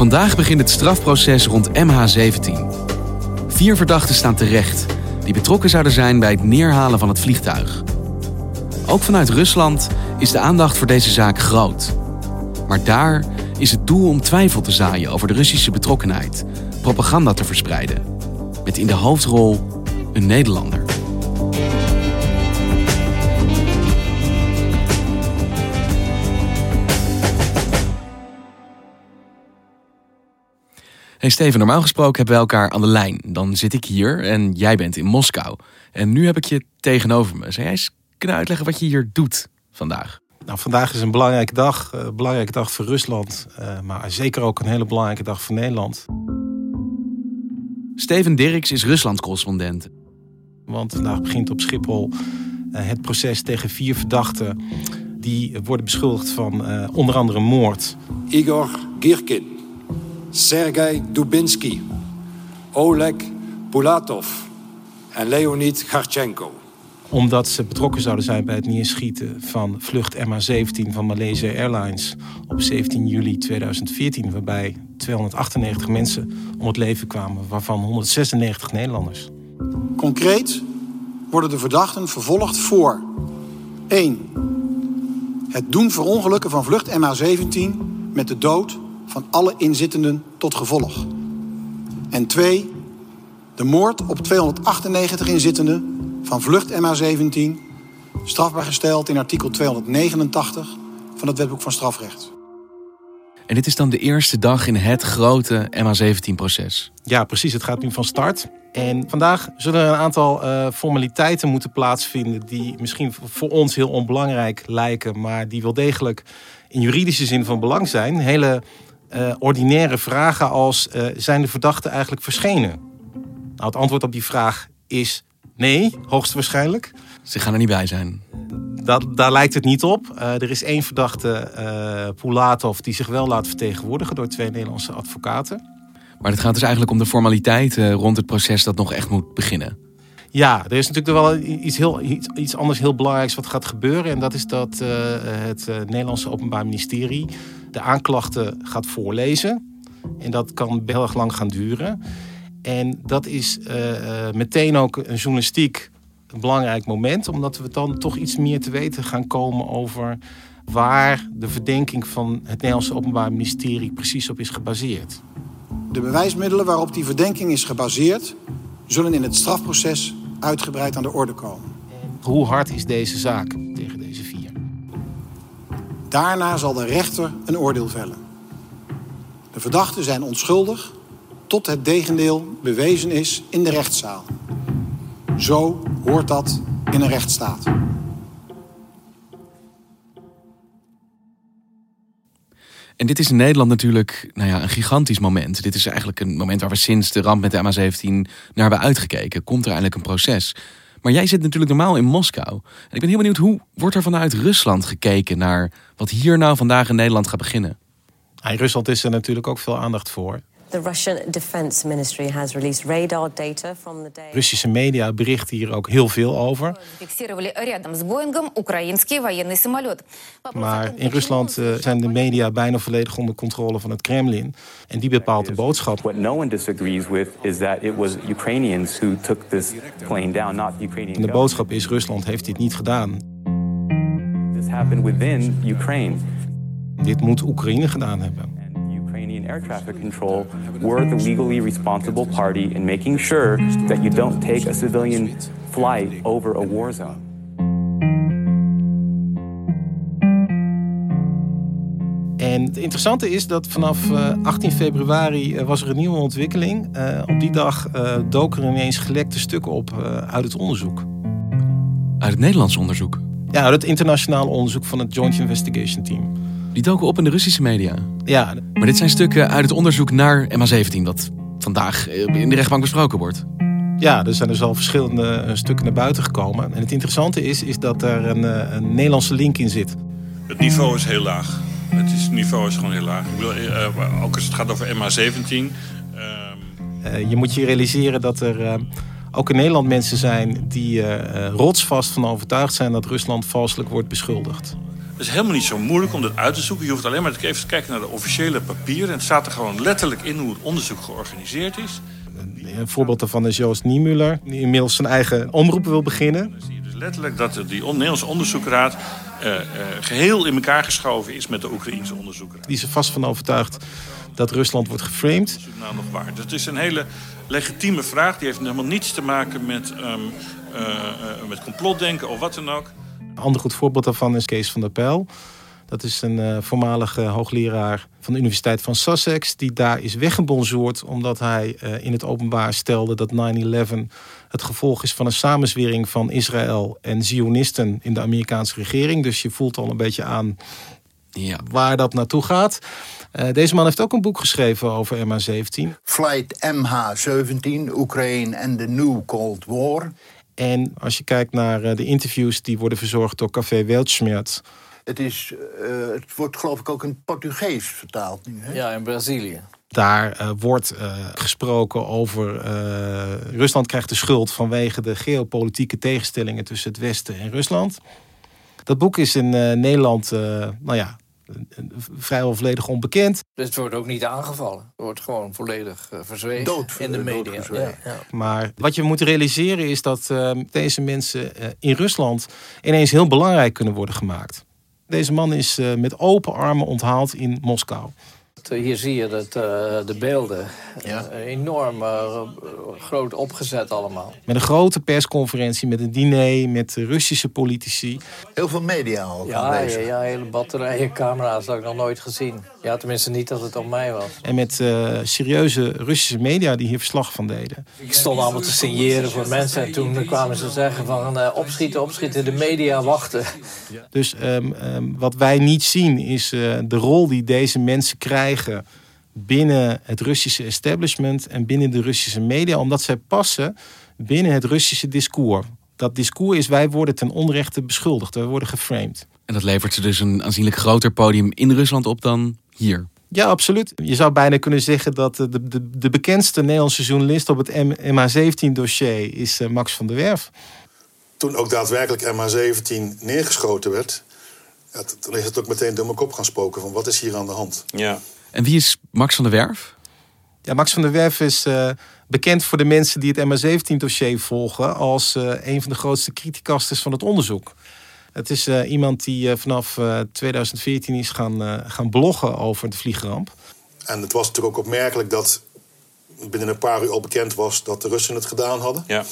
Vandaag begint het strafproces rond MH17. Vier verdachten staan terecht die betrokken zouden zijn bij het neerhalen van het vliegtuig. Ook vanuit Rusland is de aandacht voor deze zaak groot. Maar daar is het doel om twijfel te zaaien over de Russische betrokkenheid, propaganda te verspreiden. Met in de hoofdrol een Nederlander. Hey Steven, normaal gesproken hebben we elkaar aan de lijn. Dan zit ik hier en jij bent in Moskou. En nu heb ik je tegenover me. Zou jij eens kunnen uitleggen wat je hier doet vandaag? Nou, vandaag is een belangrijke dag. Een belangrijke dag voor Rusland. Uh, maar zeker ook een hele belangrijke dag voor Nederland. Steven Dirks is Rusland-correspondent. Want vandaag begint op Schiphol uh, het proces tegen vier verdachten. Die worden beschuldigd van onder andere moord. Igor Girkin. Sergei Dubinsky, Oleg Pulatov en Leonid Garchenko. Omdat ze betrokken zouden zijn bij het neerschieten van vlucht MH17 van Malaysia Airlines op 17 juli 2014, waarbij 298 mensen om het leven kwamen, waarvan 196 Nederlanders. Concreet worden de verdachten vervolgd voor 1. Het doen verongelukken van vlucht MH17 met de dood van alle inzittenden tot gevolg. En twee, de moord op 298 inzittenden van vlucht MH17, strafbaar gesteld in artikel 289 van het Wetboek van Strafrecht. En dit is dan de eerste dag in het grote MH17-proces. Ja, precies. Het gaat nu van start. En vandaag zullen er een aantal uh, formaliteiten moeten plaatsvinden die misschien voor ons heel onbelangrijk lijken, maar die wel degelijk in juridische zin van belang zijn. Hele uh, ordinaire vragen als: uh, zijn de verdachten eigenlijk verschenen? Nou, het antwoord op die vraag is nee, hoogstwaarschijnlijk. Ze gaan er niet bij zijn. Dat, daar lijkt het niet op. Uh, er is één verdachte, Pulatov, die zich wel laat vertegenwoordigen door twee Nederlandse advocaten. Maar het gaat dus eigenlijk om de formaliteiten rond het proces dat nog echt moet beginnen. Ja, er is natuurlijk wel iets, heel, iets, iets anders heel belangrijks wat gaat gebeuren. En dat is dat het Nederlandse Openbaar Ministerie de aanklachten gaat voorlezen. En dat kan heel erg lang gaan duren. En dat is uh, meteen ook een journalistiek een belangrijk moment, omdat we dan toch iets meer te weten gaan komen over waar de verdenking van het Nederlandse Openbaar Ministerie precies op is gebaseerd. De bewijsmiddelen waarop die verdenking is gebaseerd, zullen in het strafproces uitgebreid aan de orde komen. Hoe hard is deze zaak? Daarna zal de rechter een oordeel vellen. De verdachten zijn onschuldig tot het tegendeel bewezen is in de rechtszaal. Zo hoort dat in een rechtsstaat. En dit is in Nederland natuurlijk nou ja, een gigantisch moment. Dit is eigenlijk een moment waar we sinds de ramp met de MH17 naar hebben uitgekeken. Komt er eindelijk een proces? Maar jij zit natuurlijk normaal in Moskou. En ik ben heel benieuwd, hoe wordt er vanuit Rusland gekeken naar wat hier nou vandaag in Nederland gaat beginnen? In Rusland is er natuurlijk ook veel aandacht voor. The Russian Defense Ministry has released radar data from the day. Russische media berichten hier ook heel veel over. Maar in Rusland uh, zijn de media bijna volledig onder controle van het Kremlin en die bepaalt de boodschap. What no one disagrees with is that it was Ukrainians who took this plane down, not the Ukrainian. En de boodschap is Rusland heeft dit niet gedaan. This happened within Ukraine. Dit moet Oekraïne gedaan hebben. Air traffic control were the legally responsible party in making sure that you don't take a civilian flight over a war zone. En het interessante is dat vanaf uh, 18 februari uh, was er een nieuwe ontwikkeling. Uh, op die dag doken er ineens gelekte stukken op uit het onderzoek. Uit het Nederlands onderzoek? Ja, uit het internationaal onderzoek van het Joint Investigation Team. Die doken op in de Russische media? Ja. Maar dit zijn stukken uit het onderzoek naar MH17... dat vandaag in de rechtbank besproken wordt. Ja, er zijn dus al verschillende stukken naar buiten gekomen. En het interessante is, is dat er een, een Nederlandse link in zit. Het niveau is heel laag. Het is, niveau is gewoon heel laag. Ik bedoel, uh, ook als het gaat over MH17. Uh... Uh, je moet je realiseren dat er ook in Nederland mensen zijn die rotsvast van overtuigd zijn dat Rusland valselijk wordt beschuldigd. Het is helemaal niet zo moeilijk om dat uit te zoeken. Je hoeft alleen maar even te kijken naar de officiële papieren. En het staat er gewoon letterlijk in hoe het onderzoek georganiseerd is. Een voorbeeld daarvan is Joost Niemuller, die inmiddels zijn eigen omroep wil beginnen. Dan zie je dus letterlijk dat die Nederlandse onderzoekraad uh, uh, geheel in elkaar geschoven is met de Oekraïense onderzoekraad. Die is er vast van overtuigd dat Rusland wordt geframed. Is het nou nog waar? Het is een hele legitieme vraag. Die heeft helemaal niets te maken met, um, uh, met complotdenken of wat dan ook. Een ander goed voorbeeld daarvan is Kees van der Pijl. Dat is een uh, voormalige hoogleraar van de Universiteit van Sussex... die daar is weggebonjourd omdat hij uh, in het openbaar stelde... dat 9-11 het gevolg is van een samenzwering van Israël en Zionisten... in de Amerikaanse regering. Dus je voelt al een beetje aan ja. waar dat naartoe gaat. Uh, deze man heeft ook een boek geschreven over MH17. Flight MH17, Oekraïne en de New Cold War. En als je kijkt naar de interviews die worden verzorgd door Café Weltschmerz... Het, is, uh, het wordt geloof ik ook in Portugees vertaald nu. Hè? Ja, in Brazilië. Daar uh, wordt uh, gesproken over. Rusland krijgt de schuld vanwege de geopolitieke tegenstellingen tussen het Westen en Rusland. Dat boek is in Nederland, nou ja, vrijwel volledig onbekend. Dus het wordt ook niet aangevallen. Het wordt gewoon volledig verzwegen dood, in de media. Ja, ja. Maar wat je moet realiseren is dat deze mensen in Rusland ineens heel belangrijk kunnen worden gemaakt. Deze man is uh, met open armen onthaald in Moskou. Hier zie je dat, uh, de beelden. Ja. Uh, enorm groot opgezet allemaal. Met een grote persconferentie, met een diner, met Russische politici. Heel veel media al ja, aanwezig. Ja, ja, hele batterijen camera's dat heb ik nog nooit gezien. Ja, tenminste niet dat het op mij was. En met serieuze Russische media die hier verslag van deden. Ik stond allemaal te signeren voor mensen. En toen kwamen ze zeggen van opschieten, opschieten, de media wachten. Dus um, um, wat wij niet zien is de rol die deze mensen krijgen binnen het Russische establishment en binnen de Russische media, omdat zij passen binnen het Russische discours. Dat discours is wij worden ten onrechte beschuldigd, wij worden geframed. En dat levert ze dus een aanzienlijk groter podium in Rusland op dan hier. Ja, absoluut. Je zou bijna kunnen zeggen dat de, de, de bekendste Nederlandse journalist op het MH17-dossier is Max van der Werf. Toen ook daadwerkelijk MH17 neergeschoten werd, ja, dan is het ook meteen door mijn kop gaan spoken van wat is hier aan de hand. Ja. En wie is Max van der Werf? Ja, Max van der Werf is uh, bekend voor de mensen die het MH17-dossier volgen als uh, een van de grootste criticasters van het onderzoek. Het is uh, iemand die vanaf 2014 is gaan, gaan bloggen over de vliegramp. En het was natuurlijk ook opmerkelijk dat binnen een paar uur al bekend was dat de Russen het gedaan hadden. Ja.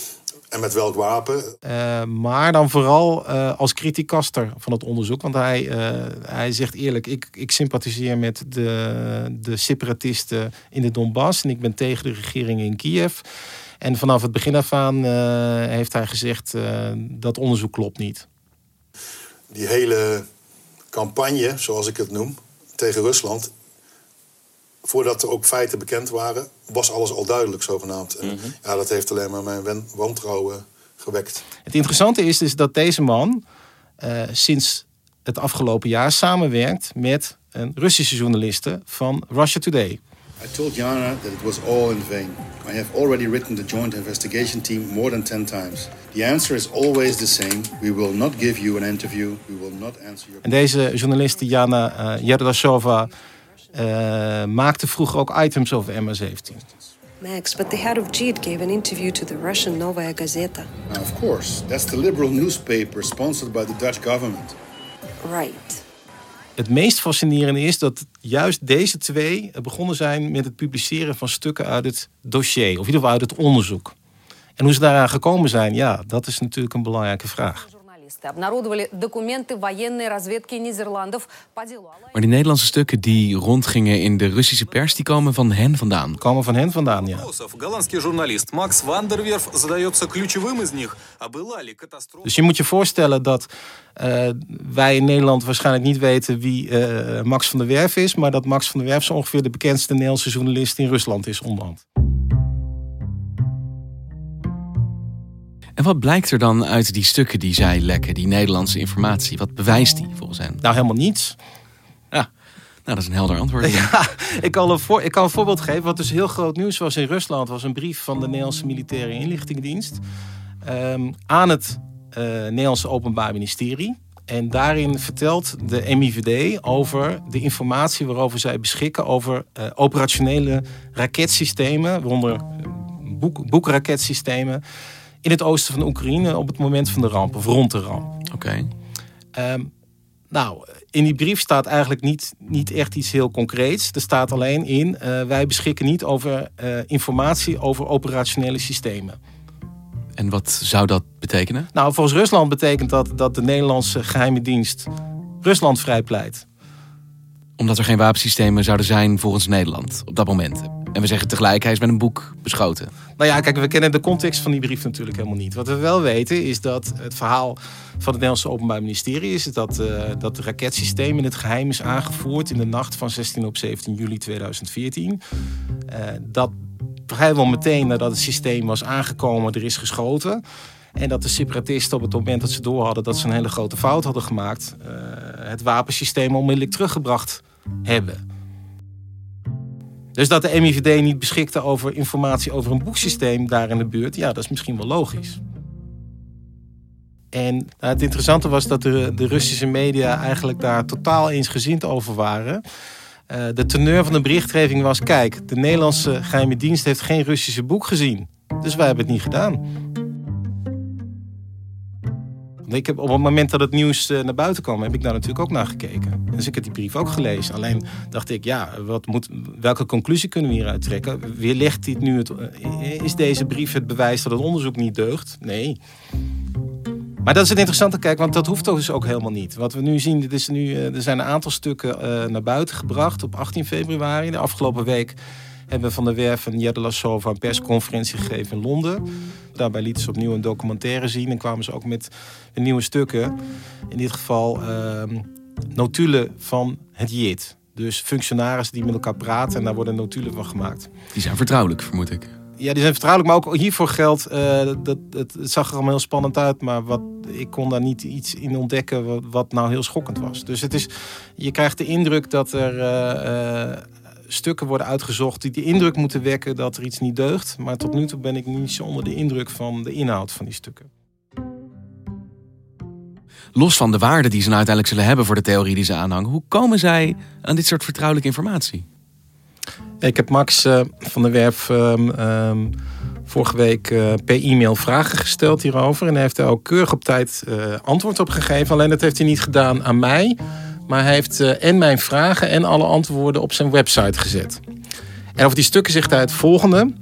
En met welk wapen? Uh, maar dan vooral uh, als kritiekaster van het onderzoek. Want hij, uh, hij zegt eerlijk, ik, ik sympathiseer met de, de separatisten in de Donbass. En ik ben tegen de regering in Kiev. En vanaf het begin af aan heeft hij gezegd dat onderzoek klopt niet. Die hele campagne, zoals ik het noem, tegen Rusland voordat er ook feiten bekend waren, was alles al duidelijk zogenaamd. En, mm -hmm. Ja, dat heeft alleen maar mijn wantrouwen gewekt. Het interessante is dus dat deze man uh, sinds het afgelopen jaar samenwerkt met een Russische journaliste van Russia Today. I told Jana that it was all in vain. I have already written the joint investigation team more than 10 times. The answer is always the same. We will not give you an interview. We will not answer your En deze journaliste Jana uh, Yerdashova uh, maakte vroeger ook items over MH17. Max, but the head of JIT gave an interview to the Russian Novaya Gazeta. Now, of course, that's the liberal newspaper sponsored by the Dutch government. right. Het meest fascinerende is dat juist deze twee begonnen zijn met het publiceren van stukken uit het dossier, of in ieder geval uit het onderzoek. En hoe ze daaraan gekomen zijn, ja, dat is natuurlijk een belangrijke vraag. Maar die Nederlandse stukken die rondgingen in de Russische pers, die komen van hen vandaan. Komen van hen vandaan, ja. Dus je moet je voorstellen dat uh, wij in Nederland waarschijnlijk niet weten wie uh, Max van der Werf is, maar dat Max van der Werf zo ongeveer de bekendste Nederlandse journalist in Rusland is onderhand. En wat blijkt er dan uit die stukken die zij lekken, die Nederlandse informatie? Wat bewijst die volgens hen? Nou, helemaal niets. Ja, nou, dat is een helder antwoord. Ja, ik kan, een voor, ik kan een voorbeeld geven. Wat dus heel groot nieuws was in Rusland, was een brief van de Nederlandse Militaire Inlichtingendienst um, aan het uh, Nederlandse Openbaar Ministerie. En daarin vertelt de MIVD over de informatie waarover zij beschikken over uh, operationele raketsystemen, waaronder boek, boekraketsystemen in het oosten van Oekraïne op het moment van de ramp of rond de ramp. Oké. Ehm, nou, in die brief staat eigenlijk niet, niet echt iets heel concreets. Er staat alleen in, uh, wij beschikken niet over uh, informatie over operationele systemen. En wat zou dat betekenen? Nou, volgens Rusland betekent dat dat de Nederlandse geheime dienst Rusland vrijpleit. Omdat er geen wapensystemen zouden zijn volgens Nederland op dat moment. En we zeggen tegelijk, hij is met een boek beschoten. Nou ja, kijk, we kennen de context van die brief natuurlijk helemaal niet. Wat we wel weten is dat het verhaal van het Nederlandse Openbaar Ministerie is dat, uh, dat het raketsysteem in het geheim is aangevoerd in de nacht van 16 op 17 juli 2014. Uh, dat vrijwel meteen nadat het systeem was aangekomen, er is geschoten. En dat de separatisten op het moment dat ze door hadden dat ze een hele grote fout hadden gemaakt, uh, het wapensysteem onmiddellijk teruggebracht hebben. Dus dat de MIVD niet beschikte over informatie over een boeksysteem daar in de buurt, ja, dat is misschien wel logisch. En nou, het interessante was dat de, de, Russische media eigenlijk daar totaal eensgezind over waren. Uh, de teneur van de berichtgeving was: kijk, de Nederlandse geheime dienst heeft geen Russische boek gezien. Dus wij hebben het niet gedaan. Ik heb op het moment dat het nieuws eh, naar buiten kwam, heb ik daar natuurlijk ook naar gekeken. Dus ik heb die brief ook gelezen. Alleen dacht ik, ja, wat moet, welke conclusie kunnen we hieruit trekken? Wie legt dit nu het, eh, is deze brief het bewijs dat het onderzoek niet deugt? Nee. Maar dat is het interessante, kijk, want dat hoeft dus ook helemaal niet. Wat we nu zien, is nu, eh, er zijn een aantal stukken naar buiten gebracht op 18 februari. De afgelopen week hebben Van der Werf en Lassova een persconferentie gegeven in Londen. Daarbij lieten ze opnieuw een documentaire zien en kwamen ze ook met nieuwe stukken. In dit geval uh, notulen van het JIT. Dus functionarissen die met elkaar praten en daar worden notulen van gemaakt. Die zijn vertrouwelijk, vermoed ik. Ja, die zijn vertrouwelijk, maar ook hiervoor geldt, uh, dat, het, het, zag er allemaal heel spannend uit, maar wat, ik kon daar niet iets in ontdekken wat, wat nou heel schokkend was. Dus het is, je krijgt de indruk dat er uh, uh, stukken worden uitgezocht die de indruk moeten wekken dat er iets niet deugt. Maar tot nu toe ben ik niet zo onder de indruk van de inhoud van die stukken. Los van de waarde die ze nou uiteindelijk zullen hebben voor de theorie die ze aanhangen, hoe komen zij aan dit soort vertrouwelijke informatie? Ik heb Max uh, van der Werf um, um, vorige week uh, per e-mail vragen gesteld hierover. En hij heeft er ook keurig op tijd uh, antwoord op gegeven. Alleen dat heeft hij niet gedaan aan mij. Maar hij heeft en mijn vragen en alle antwoorden op zijn website gezet. En over die stukken zegt hij het volgende.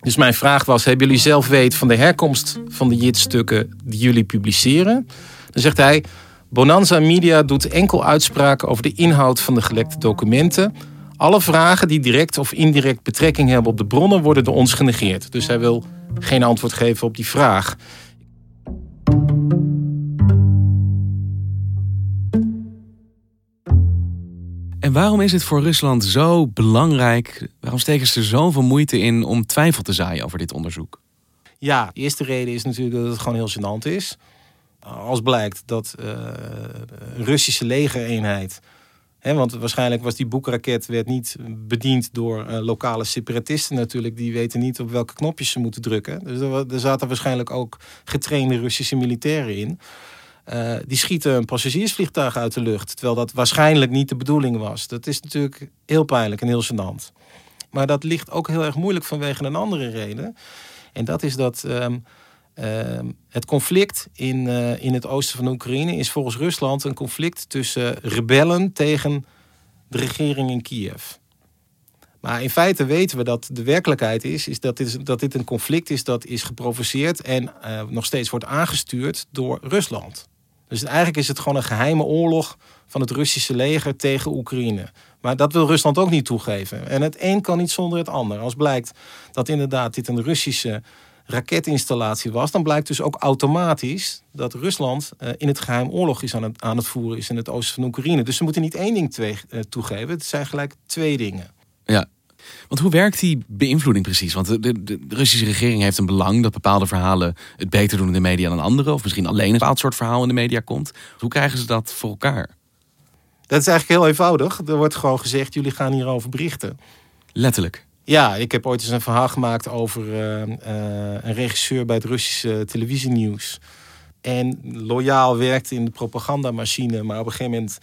Dus mijn vraag was: hebben jullie zelf weet van de herkomst van de JIT-stukken die jullie publiceren? Dan zegt hij: Bonanza Media doet enkel uitspraken over de inhoud van de gelekte documenten. Alle vragen die direct of indirect betrekking hebben op de bronnen worden door ons genegeerd. Dus hij wil geen antwoord geven op die vraag. Waarom is het voor Rusland zo belangrijk? Waarom steken ze zoveel moeite in om twijfel te zaaien over dit onderzoek? Ja, de eerste reden is natuurlijk dat het gewoon heel gênant is. Als blijkt dat uh, een Russische legereenheid. Hè, want waarschijnlijk was die boekraket werd niet bediend door uh, lokale separatisten natuurlijk. Die weten niet op welke knopjes ze moeten drukken. Dus er, er zaten waarschijnlijk ook getrainde Russische militairen in. Uh, die schieten een passagiersvliegtuig uit de lucht. Terwijl dat waarschijnlijk niet de bedoeling was. Dat is natuurlijk heel pijnlijk en heel gênant. Maar dat ligt ook heel erg moeilijk vanwege een andere reden. En dat is dat um, Ehm, het conflict in, eh, in het oosten van Oekraïne is volgens Rusland een conflict tussen rebellen tegen de regering in Kiev. Maar in feite weten we dat de werkelijkheid is, is dat, dit, dat dit een conflict is dat is geprovoceerd en eh, nog steeds wordt aangestuurd door Rusland. Dus eigenlijk is het gewoon een geheime oorlog van het Russische leger tegen Oekraïne. Maar dat wil Rusland ook niet toegeven. En het een kan niet zonder het ander. Als blijkt dat inderdaad dit een Russische raketinstallatie was, dan blijkt dus ook automatisch dat Rusland uh, in het geheim oorlog is aan het, aan het voeren is in het oosten van Oekraïne. Dus ze moeten niet één ding twee, uh, toegeven, het zijn gelijk twee dingen. Ja, want hoe werkt die beïnvloeding precies? Want de, de, de, Russische regering heeft een belang dat bepaalde verhalen het beter doen in de media dan andere, of misschien alleen een bepaald soort verhaal in de media komt. Hoe krijgen ze dat voor elkaar? Dat is eigenlijk heel eenvoudig. Er wordt gewoon gezegd: jullie gaan hierover berichten. Letterlijk. Ja, ik heb ooit eens een verhaal gemaakt over uh, uh, een regisseur bij het Russische televisienieuws. En loyaal werkte in de propagandamachine, maar op een gegeven moment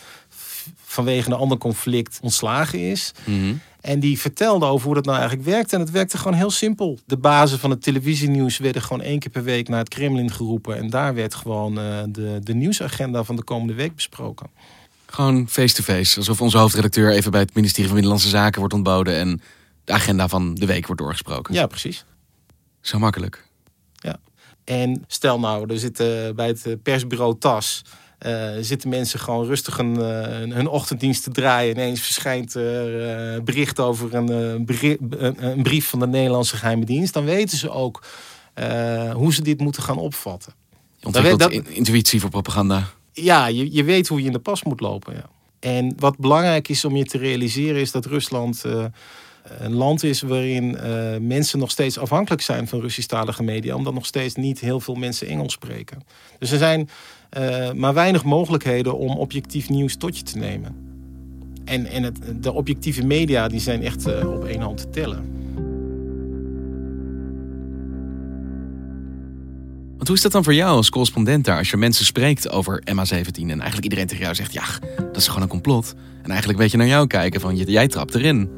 vanwege een ander conflict ontslagen is. Mm -hmm. En die vertelde over hoe dat nou eigenlijk werkte. En het werkte gewoon heel simpel. De bazen van het televisienieuws werden gewoon één keer per week naar het Kremlin geroepen. En daar werd gewoon uh, de, de nieuwsagenda van de komende week besproken. Gewoon face-to-face. -face. Alsof onze hoofdredacteur even bij het ministerie van Binnenlandse Zaken wordt ontboden. En de agenda van de week wordt doorgesproken. Ja, precies. Zo makkelijk. Ja. En stel nou, er zitten bij het persbureau TAS uh, zitten mensen gewoon rustig een, uh, hun ochtenddienst te draaien. Ineens verschijnt er uh, bericht over een, brief, een, brief van de Nederlandse geheime dienst. Dan weten ze ook hoe ze dit moeten gaan opvatten. Je dat, intuïtie voor propaganda. Ja, je, je weet hoe je in de pas moet lopen. Ja. En wat belangrijk is om je te realiseren is dat Rusland een land is waarin uh, mensen nog steeds afhankelijk zijn van Russisch-talige media, omdat nog steeds niet heel veel mensen Engels spreken. Dus er zijn uh, maar weinig mogelijkheden om objectief nieuws tot je te nemen. En, en het, de objectieve media die zijn echt uh, op één hand te tellen. Want hoe is dat dan voor jou als correspondent daar als je mensen spreekt over MH17 en eigenlijk iedereen tegen jou zegt: ja, dat is gewoon een complot. En eigenlijk weet je naar jou kijken van jij trapt erin.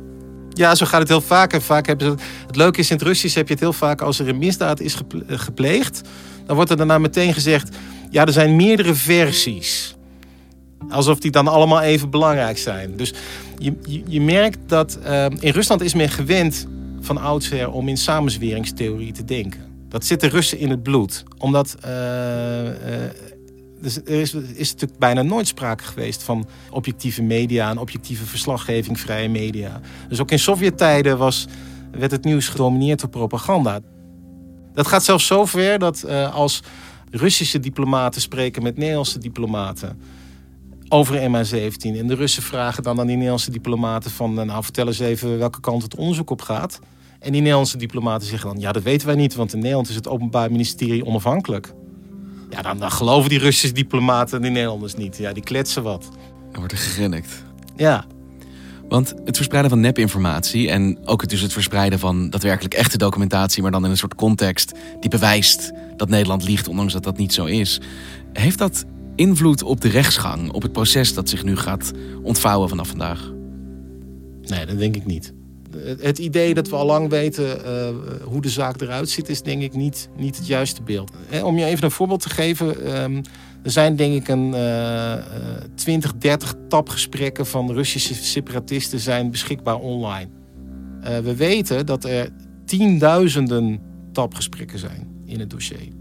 Ja, zo gaat het heel vaak. En vaak hebben ze, het leuke is, in het Russisch heb je het heel vaak als er een misdaad is gepleegd. Dan wordt er daarna meteen gezegd, ja, er zijn meerdere versies. Alsof die dan allemaal even belangrijk zijn. Dus je, je, merkt dat uh, in Rusland is men gewend van oudsher om in samenzweringstheorie te denken. Dat zit de Russen in het bloed. Omdat uh, dus er is, is natuurlijk bijna nooit sprake geweest van objectieve media en objectieve verslaggeving, vrije media. Dus ook in Sovjet-tijden was, werd het nieuws gedomineerd door propaganda. Dat gaat zelfs zo ver dat uh, als Russische diplomaten spreken met Nederlandse diplomaten over MH17 en de Russen vragen dan aan die Nederlandse diplomaten van nou vertel eens even welke kant het onderzoek op gaat. En die Nederlandse diplomaten zeggen dan ja dat weten wij niet, want in Nederland is het Openbaar Ministerie onafhankelijk. Ja, dan, dan geloven die Russische diplomaten die Nederlanders niet. Ja, die kletsen wat. Er wordt er gegrinnikt. Ja. Want het verspreiden van nepinformatie en ook dus het verspreiden van daadwerkelijk echte documentatie, maar dan in een soort context die bewijst dat Nederland liegt, ondanks dat dat niet zo is. Heeft dat invloed op de rechtsgang, op het proces dat zich nu gaat ontvouwen vanaf vandaag? Nee, dat denk ik niet. Het idee dat we al lang weten uh, hoe de zaak eruit ziet, is denk ik niet, niet het juiste beeld. om je even een voorbeeld te geven. Um, er zijn denk ik een uh, 20, 30 tapgesprekken van Russische separatisten zijn beschikbaar online. We weten dat er tienduizenden tapgesprekken zijn in het dossier.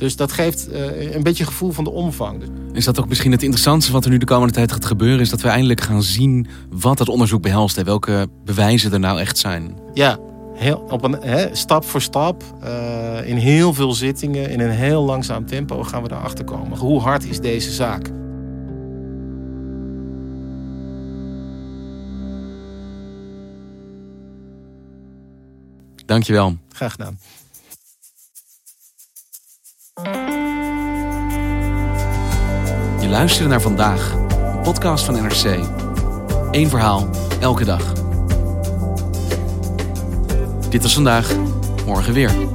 Dus dat geeft uh, een beetje gevoel van de omvang. Is dat ook misschien het interessantste wat er nu de komende tijd gaat gebeuren? Is dat we eindelijk gaan zien wat dat onderzoek behelst en welke bewijzen er nou echt zijn? Ja, heel, op een, he, stap voor stap, uh, in heel veel zittingen, in een heel langzaam tempo gaan we daarachter komen. Hoe hard is deze zaak? Dankjewel. Graag gedaan. Luisterde naar vandaag, een podcast van NRC. Eén verhaal, elke dag. Dit was vandaag, morgen weer.